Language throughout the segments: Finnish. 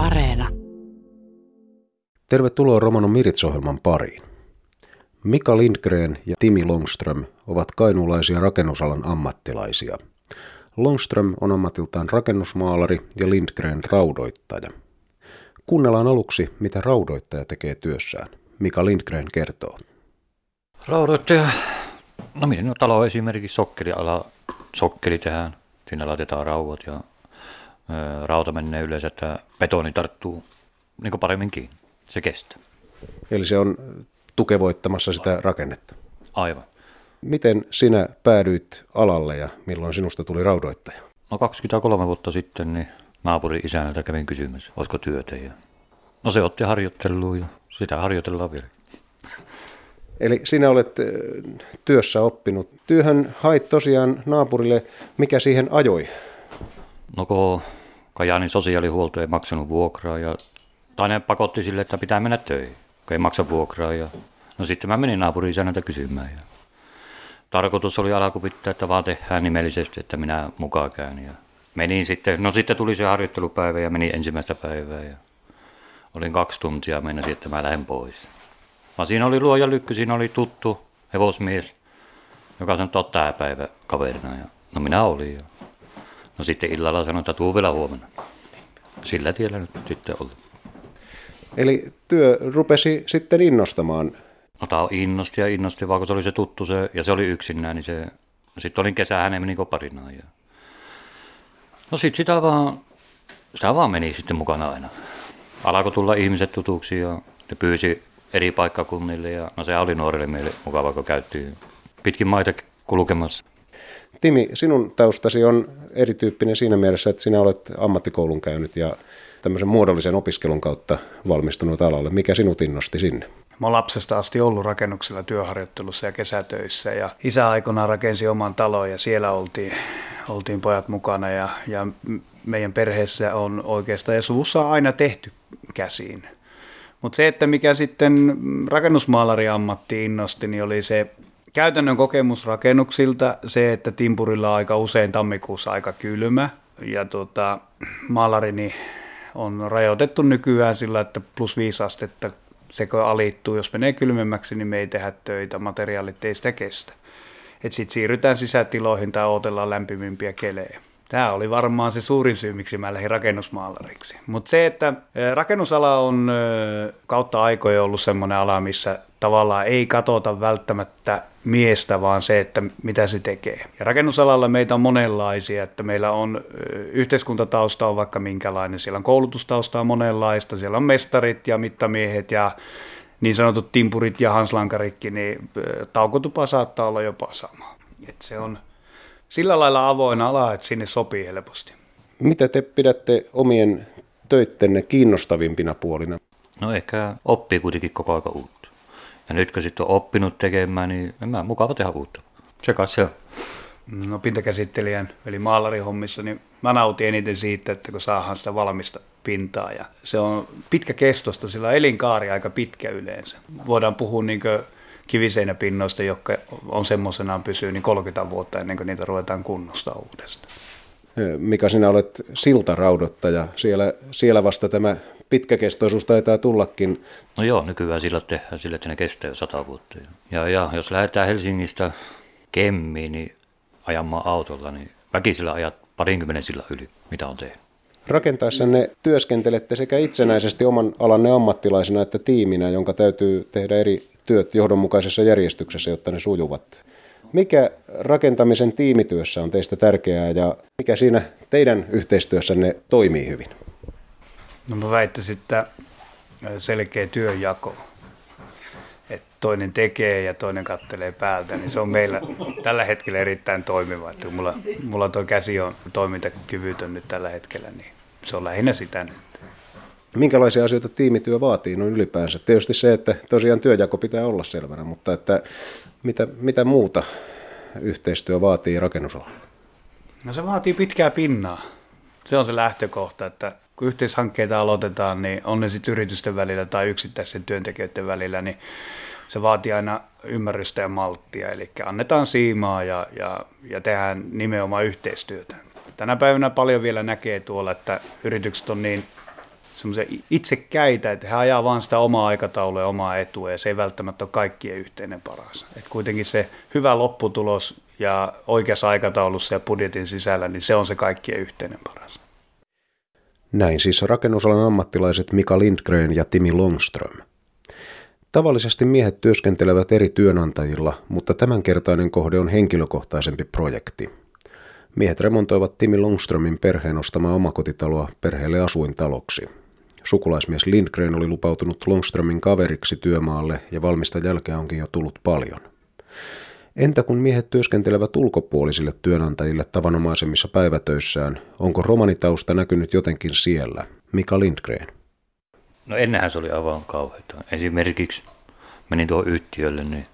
Areena. Tervetuloa Romano Mirits-ohjelman pariin. Mika Lindgren ja Timi Longström ovat kainuulaisia rakennusalan ammattilaisia. Longström on ammatiltaan rakennusmaalari ja Lindgren raudoittaja. Kuunnellaan aluksi, mitä raudoittaja tekee työssään. Mika Lindgren kertoo. Raudoittaja, no no talo esimerkiksi sokkeliala, sokkeli tehdään, siinä laitetaan raudat ja rauta menee yleensä, että betoni tarttuu niin paremmin kiinni, se kestää. Eli se on tukevoittamassa sitä rakennetta. Aivan. Miten sinä päädyit alalle ja milloin sinusta tuli raudoittaja? No 23 vuotta sitten niin naapurin isänältä kävin kysymässä, olisiko työtä. Ja... No se otti harjoitteluun ja sitä harjoitellaan vielä. Eli sinä olet työssä oppinut. Työhön hait tosiaan naapurille, mikä siihen ajoi? No kun Kajaanin sosiaalihuolto ei maksanut vuokraa ja toinen pakotti sille, että pitää mennä töihin, kun ei maksa vuokraa. Ja... No sitten mä menin naapurin isänältä kysymään. Ja... Tarkoitus oli alkupitää, että vaan tehdään nimellisesti, että minä mukaan käyn. Ja menin sitten, no sitten tuli se harjoittelupäivä ja meni ensimmäistä päivää. Ja olin kaksi tuntia meinasin, että mä lähden pois. Vaan siinä oli luoja lykky, siinä oli tuttu hevosmies, joka sanoi, että päivä kaverina. Ja, no minä olin. Ja, no sitten illalla sanoin, että tuu vielä huomenna. Sillä tiellä nyt sitten ollut. Eli työ rupesi sitten innostamaan. No tämä innosti ja innosti, vaan kun se oli se tuttu se, ja se oli yksinään, niin se, sitten olin kesä hänen meni parinaan. Ja... No sitten sitä vaan, sitä vaan meni sitten mukana aina. Alkoi tulla ihmiset tutuksi ja ne pyysi eri paikkakunnille ja no se oli nuorille meille mukava, kun käytiin pitkin maita kulkemassa. Timi, sinun taustasi on erityyppinen siinä mielessä, että sinä olet ammattikoulun käynyt ja tämmöisen muodollisen opiskelun kautta valmistunut alalle. Mikä sinut innosti sinne? Mä oon lapsesta asti ollut rakennuksella työharjoittelussa ja kesätöissä ja isä aikoinaan rakensi oman talon ja siellä oltiin, oltiin pojat mukana ja, ja meidän perheessä on oikeastaan ja suvussa aina tehty käsiin. Mutta se, että mikä sitten rakennusmaalari ammatti innosti, niin oli se käytännön kokemus rakennuksilta, se, että Timpurilla on aika usein tammikuussa aika kylmä ja tota, maalarini on rajoitettu nykyään sillä, että plus viisi astetta se alittuu. Jos menee kylmemmäksi, niin me ei tehdä töitä, materiaalit ei sitä kestä. Sitten siirrytään sisätiloihin tai odotellaan lämpimimpiä kelejä. Tämä oli varmaan se suurin syy, miksi mä lähdin rakennusmaalariksi. Mutta se, että rakennusala on kautta aikoja ollut semmoinen ala, missä tavallaan ei katota välttämättä miestä, vaan se, että mitä se tekee. Ja rakennusalalla meitä on monenlaisia, että meillä on yhteiskuntatausta on vaikka minkälainen, siellä on koulutustausta on monenlaista, siellä on mestarit ja mittamiehet ja niin sanotut timpurit ja hanslankarikki, niin taukotupa saattaa olla jopa sama. Et se on sillä lailla avoin ala, että sinne sopii helposti. Mitä te pidätte omien töittenne kiinnostavimpina puolina? No ehkä oppii kuitenkin koko ajan uutta. Ja nyt kun sitten on oppinut tekemään, niin en mä mukava tehdä uutta. Se kai se on. No pintakäsittelijän, eli maalarihommissa, niin mä nautin eniten siitä, että kun saadaan sitä valmista pintaa. Ja se on pitkä kestosta, sillä elinkaari aika pitkä yleensä. Voidaan puhua niin kiviseinäpinnoista, jotka on semmoisenaan pysyy niin 30 vuotta ennen kuin niitä ruvetaan kunnosta uudestaan. Mikä sinä olet siltaraudottaja, siellä, siellä vasta tämä pitkäkestoisuus taitaa tullakin. No joo, nykyään sillä tehdään sillä, että ne kestää jo sata vuotta. Ja, ja jos lähdetään Helsingistä Kemmiin niin ajamaan autolla, niin väkisellä ajat parinkymmenen sillä yli, mitä on tehnyt. Rakentaessanne työskentelette sekä itsenäisesti oman alanne ammattilaisena että tiiminä, jonka täytyy tehdä eri työt johdonmukaisessa järjestyksessä, jotta ne sujuvat. Mikä rakentamisen tiimityössä on teistä tärkeää ja mikä siinä teidän yhteistyössänne toimii hyvin? No mä väittäisin, että selkeä työnjako. Että toinen tekee ja toinen kattelee päältä, niin se on meillä tällä hetkellä erittäin toimiva. Että mulla, mulla tuo käsi on toimintakyvytön nyt tällä hetkellä, niin se on lähinnä sitä nyt. Minkälaisia asioita tiimityö vaatii noin ylipäänsä? Tietysti se, että tosiaan työjako pitää olla selvänä, mutta että mitä, mitä muuta yhteistyö vaatii rakennusalalla? No se vaatii pitkää pinnaa. Se on se lähtökohta, että kun yhteishankkeita aloitetaan, niin on ne sitten yritysten välillä tai yksittäisten työntekijöiden välillä, niin se vaatii aina ymmärrystä ja malttia, eli annetaan siimaa ja, ja, ja tehdään nimenomaan yhteistyötä. Tänä päivänä paljon vielä näkee tuolla, että yritykset on niin semmoisia itsekäitä, että he ajaa vaan sitä omaa aikataulua ja omaa etua ja se ei välttämättä ole kaikkien yhteinen paras. Et kuitenkin se hyvä lopputulos ja oikeassa aikataulussa ja budjetin sisällä, niin se on se kaikkien yhteinen paras. Näin siis rakennusalan ammattilaiset Mika Lindgren ja Timi Longström. Tavallisesti miehet työskentelevät eri työnantajilla, mutta tämänkertainen kohde on henkilökohtaisempi projekti. Miehet remontoivat Timi Longströmin perheen ostamaa omakotitaloa perheelle asuintaloksi. Sukulaismies Lindgren oli lupautunut Longströmin kaveriksi työmaalle ja valmista jälkeä onkin jo tullut paljon. Entä kun miehet työskentelevät ulkopuolisille työnantajille tavanomaisemmissa päivätöissään, onko romanitausta näkynyt jotenkin siellä? Mika Lindgren. No ennenhän se oli aivan kauheita. Esimerkiksi menin tuohon yhtiölle, niin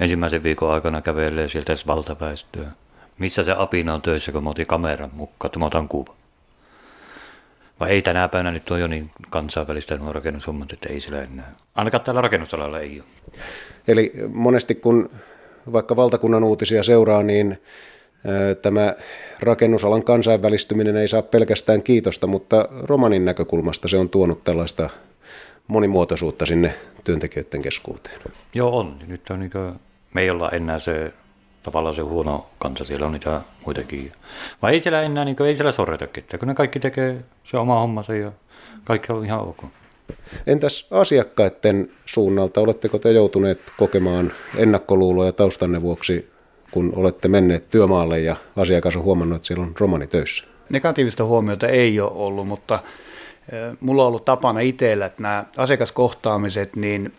ensimmäisen viikon aikana kävelee sieltä valtaväestöä. Missä se apina on töissä, kun mä otin kameran mukaan, että mä otan kuva. Vai ei tänä päivänä nyt on jo niin kansainvälistä nuo rakennushommat, että ei sillä enää. Ainakaan täällä rakennusalalla ei ole. Eli monesti kun vaikka valtakunnan uutisia seuraa, niin tämä rakennusalan kansainvälistyminen ei saa pelkästään kiitosta, mutta romanin näkökulmasta se on tuonut tällaista monimuotoisuutta sinne työntekijöiden keskuuteen. Joo on. Nyt on niin kuin, me ei olla enää se tavallaan se huono kansa, siellä on niitä muitakin. Vai ei siellä enää, niin kuin, ei siellä sorreta ketään, kun ne kaikki tekee se oma hommansa ja kaikki on ihan ok. Entäs asiakkaiden suunnalta, oletteko te joutuneet kokemaan ennakkoluuloja taustanne vuoksi, kun olette menneet työmaalle ja asiakas on huomannut, että siellä on romani töissä? Negatiivista huomiota ei ole ollut, mutta mulla on ollut tapana itsellä, että nämä asiakaskohtaamiset, niin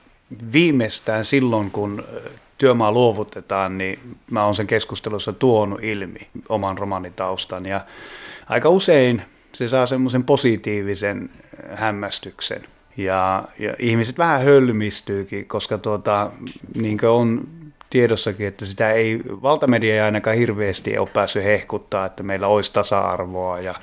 viimeistään silloin, kun työmaa luovutetaan, niin mä oon sen keskustelussa tuonut ilmi oman romanitaustan ja aika usein se saa semmoisen positiivisen hämmästyksen. Ja, ja ihmiset vähän hölmistyykin, koska tuota, niin on tiedossakin, että sitä ei, valtamedia ei ainakaan hirveästi ole päässyt hehkuttaa, että meillä olisi tasa-arvoa ja,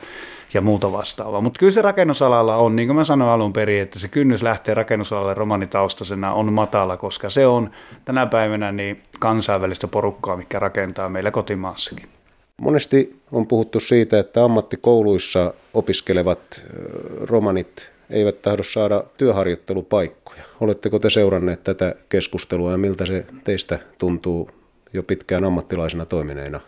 ja muuta vastaavaa. Mutta kyllä se rakennusalalla on, niin kuin mä sanoin alun perin, että se kynnys lähtee rakennusalalle romanitaustaisena on matala, koska se on tänä päivänä niin kansainvälistä porukkaa, mikä rakentaa meillä kotimaassakin. Monesti on puhuttu siitä, että ammattikouluissa opiskelevat romanit eivät tahdo saada työharjoittelupaikkoja. Oletteko te seuranneet tätä keskustelua ja miltä se teistä tuntuu jo pitkään ammattilaisena toimineena?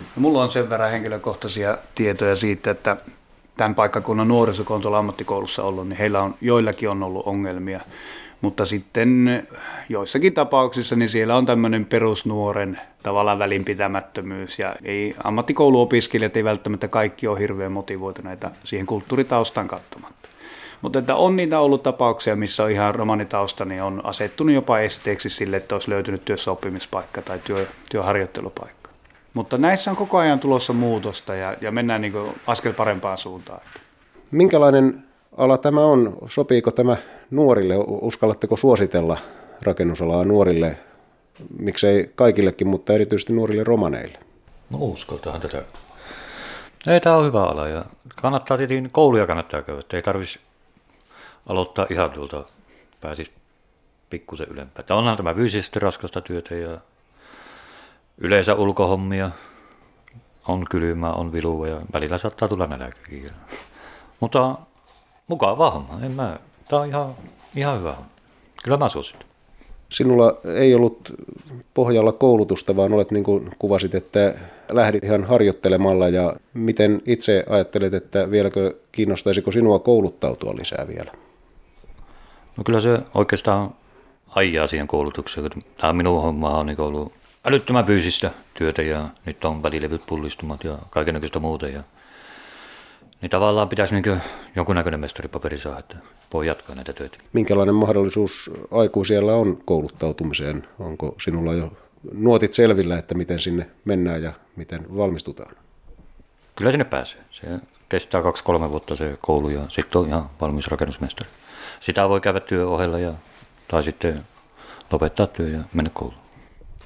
No, mulla on sen verran henkilökohtaisia tietoja siitä, että tämän paikkakunnan nuorisokontolla ammattikoulussa ollut, niin heillä on, joillakin on ollut ongelmia mutta sitten joissakin tapauksissa niin siellä on tämmöinen perusnuoren tavallaan välinpitämättömyys ja ei, ammattikouluopiskelijat ei välttämättä kaikki ole hirveän motivoituneita siihen kulttuuritaustan katsomatta. Mutta että on niitä ollut tapauksia, missä on ihan romanitausta, niin on asettunut jopa esteeksi sille, että olisi löytynyt työssäoppimispaikka tai työ, työharjoittelupaikka. Mutta näissä on koko ajan tulossa muutosta ja, ja mennään niin askel parempaan suuntaan. Minkälainen ala tämä on? Sopiiko tämä nuorille? Uskallatteko suositella rakennusalaa nuorille, miksei kaikillekin, mutta erityisesti nuorille romaneille? No uskotaan tätä. Ei, tämä on hyvä ala ja kannattaa tietenkin, kouluja kannattaa käydä, ei tarvitsisi aloittaa ihan tuolta, pääsisi pikkusen ylempää. Tämä onhan tämä fyysisesti raskasta työtä ja yleensä ulkohommia, on kylmää, on vilua ja välillä saattaa tulla nälkäkin. Mutta mukava homma. En mä, tää on ihan, ihan hyvä homma. Kyllä mä suosittelen. Sinulla ei ollut pohjalla koulutusta, vaan olet niin kuin kuvasit, että lähdit ihan harjoittelemalla ja miten itse ajattelet, että vieläkö kiinnostaisiko sinua kouluttautua lisää vielä? No kyllä se oikeastaan ajaa siihen koulutukseen. Tämä minun homma on niin ollut älyttömän fyysistä työtä ja nyt on välilevyt pullistumat ja kaikenlaista muuta. Ja niin tavallaan pitäisi niin jonkunnäköinen mestaripaperi saada, että voi jatkaa näitä töitä. Minkälainen mahdollisuus aikuisella on kouluttautumiseen? Onko sinulla jo nuotit selvillä, että miten sinne mennään ja miten valmistutaan? Kyllä sinne pääsee. Se kestää kaksi-kolme vuotta se koulu ja sitten on ihan valmis rakennusmestari. Sitä voi käydä työohella ja, tai sitten lopettaa työ ja mennä kouluun.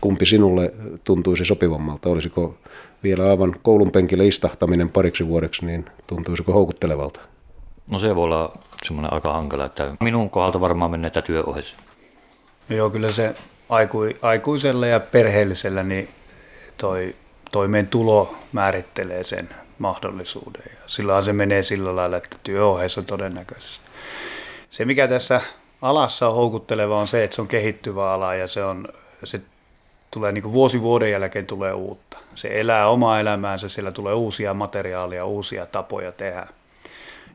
Kumpi sinulle tuntuisi sopivammalta? Olisiko vielä aivan koulun penkille istahtaminen pariksi vuodeksi, niin tuntuisiko houkuttelevalta? No se voi olla semmoinen aika hankala, että minun kohdalta varmaan menee ohessa. No joo, kyllä se aiku, aikuisella ja perheellisellä niin toi toimeentulo määrittelee sen mahdollisuuden. Ja silloin se menee sillä lailla, että työohjeessa todennäköisesti. Se, mikä tässä alassa on houkutteleva, on se, että se on kehittyvä ala ja se, on, se tulee niin vuosi vuoden jälkeen tulee uutta. Se elää omaa elämäänsä, sillä tulee uusia materiaaleja, uusia tapoja tehdä.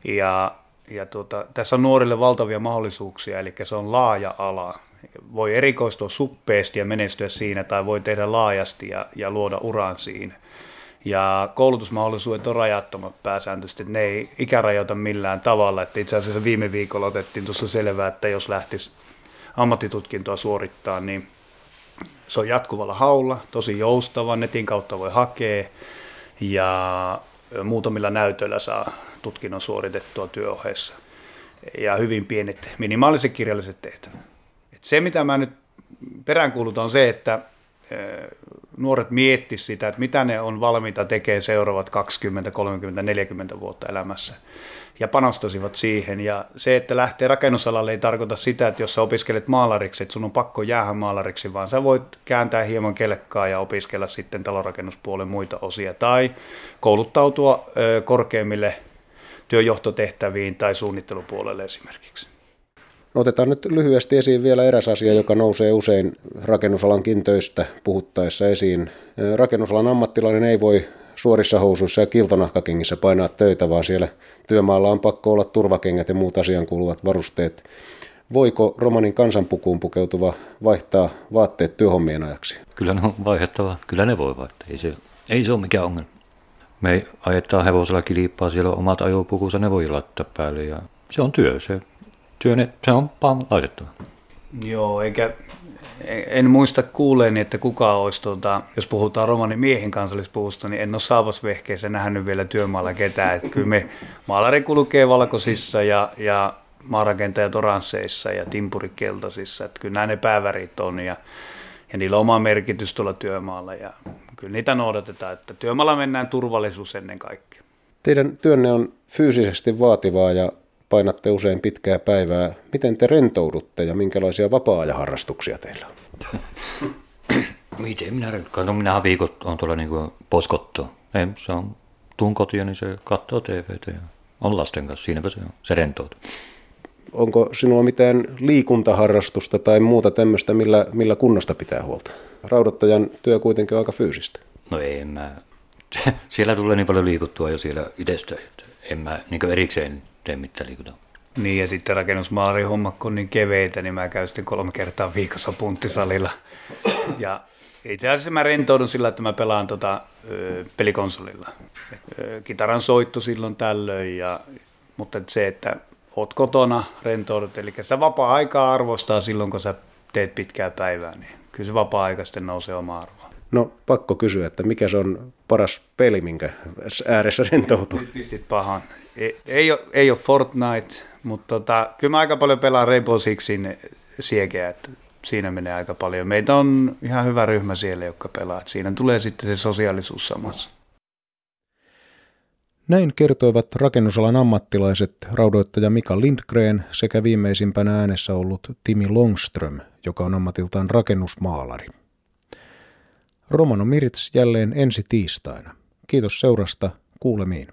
Ja, ja tuota, tässä on nuorille valtavia mahdollisuuksia, eli se on laaja ala. Voi erikoistua suppeesti ja menestyä siinä, tai voi tehdä laajasti ja, ja luoda uran siinä. Ja koulutusmahdollisuudet on rajattomat pääsääntöisesti, ne ei ikärajoita millään tavalla. Että itse asiassa viime viikolla otettiin tuossa selvää, että jos lähtisi ammattitutkintoa suorittaa, niin se on jatkuvalla haulla, tosi joustava, netin kautta voi hakea ja muutamilla näytöillä saa tutkinnon suoritettua työohjeessa. Ja hyvin pienet, minimaaliset kirjalliset tehtävät. Et se, mitä mä nyt peräänkuulutan, on se, että nuoret miettisivät sitä, että mitä ne on valmiita tekemään seuraavat 20, 30, 40 vuotta elämässä ja panostasivat siihen. Ja se, että lähtee rakennusalalle ei tarkoita sitä, että jos sä opiskelet maalariksi, että sun on pakko jäädä maalariksi, vaan sä voit kääntää hieman kelkkaa ja opiskella sitten talonrakennuspuolen muita osia tai kouluttautua korkeimmille työjohtotehtäviin tai suunnittelupuolelle esimerkiksi. Otetaan nyt lyhyesti esiin vielä eräs asia, joka nousee usein rakennusalan töistä puhuttaessa esiin. Rakennusalan ammattilainen ei voi suorissa housuissa ja kiltonahkakengissä painaa töitä, vaan siellä työmaalla on pakko olla turvakengät ja muut asian kuuluvat varusteet. Voiko romanin kansanpukuun pukeutuva vaihtaa vaatteet työhommien ajaksi? Kyllä ne on vaihdettava. Kyllä ne voi vaihtaa. Ei se, ei se ole mikään ongelma. Me ajetaan hevosella kilpaa, siellä on omat ajopukunsa, ne voi laittaa päälle ja se on työ. Se, työ ne, se on laitettava. Joo, eikä en muista kuuleeni, että kuka olisi, tuota, jos puhutaan romanin miehen kansallispuusta, niin en ole saavasvehkeissä nähnyt vielä työmaalla ketään. Että kyllä me maalari kulkee valkoisissa ja, ja maarakentajat oransseissa ja timpurikeltaisissa. Että kyllä nämä ne päävärit on ja, ja niillä on oma merkitys tuolla työmaalla ja kyllä niitä noudatetaan, että työmaalla mennään turvallisuus ennen kaikkea. Teidän työnne on fyysisesti vaativaa ja painatte usein pitkää päivää. Miten te rentoudutte ja minkälaisia vapaa-ajaharrastuksia teillä on? Miten minä rentoudutte? No minä viikot on tuolla niin poskotto. Ei, se on, tuun kotiin, niin se katsoo TVtä ja on lasten kanssa. Siinäpä se on. Se rentoutuu. Onko sinulla mitään liikuntaharrastusta tai muuta tämmöistä, millä, millä kunnosta pitää huolta? Raudottajan työ kuitenkin on aika fyysistä. No ei mä. Siellä tulee niin paljon liikuttua jo siellä itsestä, että en mä niin erikseen tee mitään liikuntaa. Niin ja sitten rakennusmaalari homma kun niin keveitä, niin mä käyn sitten kolme kertaa viikossa punttisalilla. Ja itse asiassa mä rentoudun sillä, että mä pelaan tota, ö, pelikonsolilla. Ö, kitaran soittu silloin tällöin, ja, mutta se, että oot kotona, rentoudut, eli sitä vapaa-aikaa arvostaa silloin, kun sä teet pitkää päivää, niin kyllä se vapaa-aika sitten nousee oma arvoa. No pakko kysyä, että mikä se on paras peli, minkä ääressä rentoutuu? Pistit pahan. Ei, ei, ole, ei ole Fortnite, mutta tota, kyllä mä aika paljon pelaan Rainbow Sixin siekeä, että siinä menee aika paljon. Meitä on ihan hyvä ryhmä siellä, jotka pelaa. Siinä tulee sitten se sosiaalisuus samassa. Näin kertoivat rakennusalan ammattilaiset raudoittaja Mika Lindgren sekä viimeisimpänä äänessä ollut Timi Longström, joka on ammatiltaan rakennusmaalari. Romano Mirits jälleen ensi tiistaina. Kiitos seurasta, kuulemiin.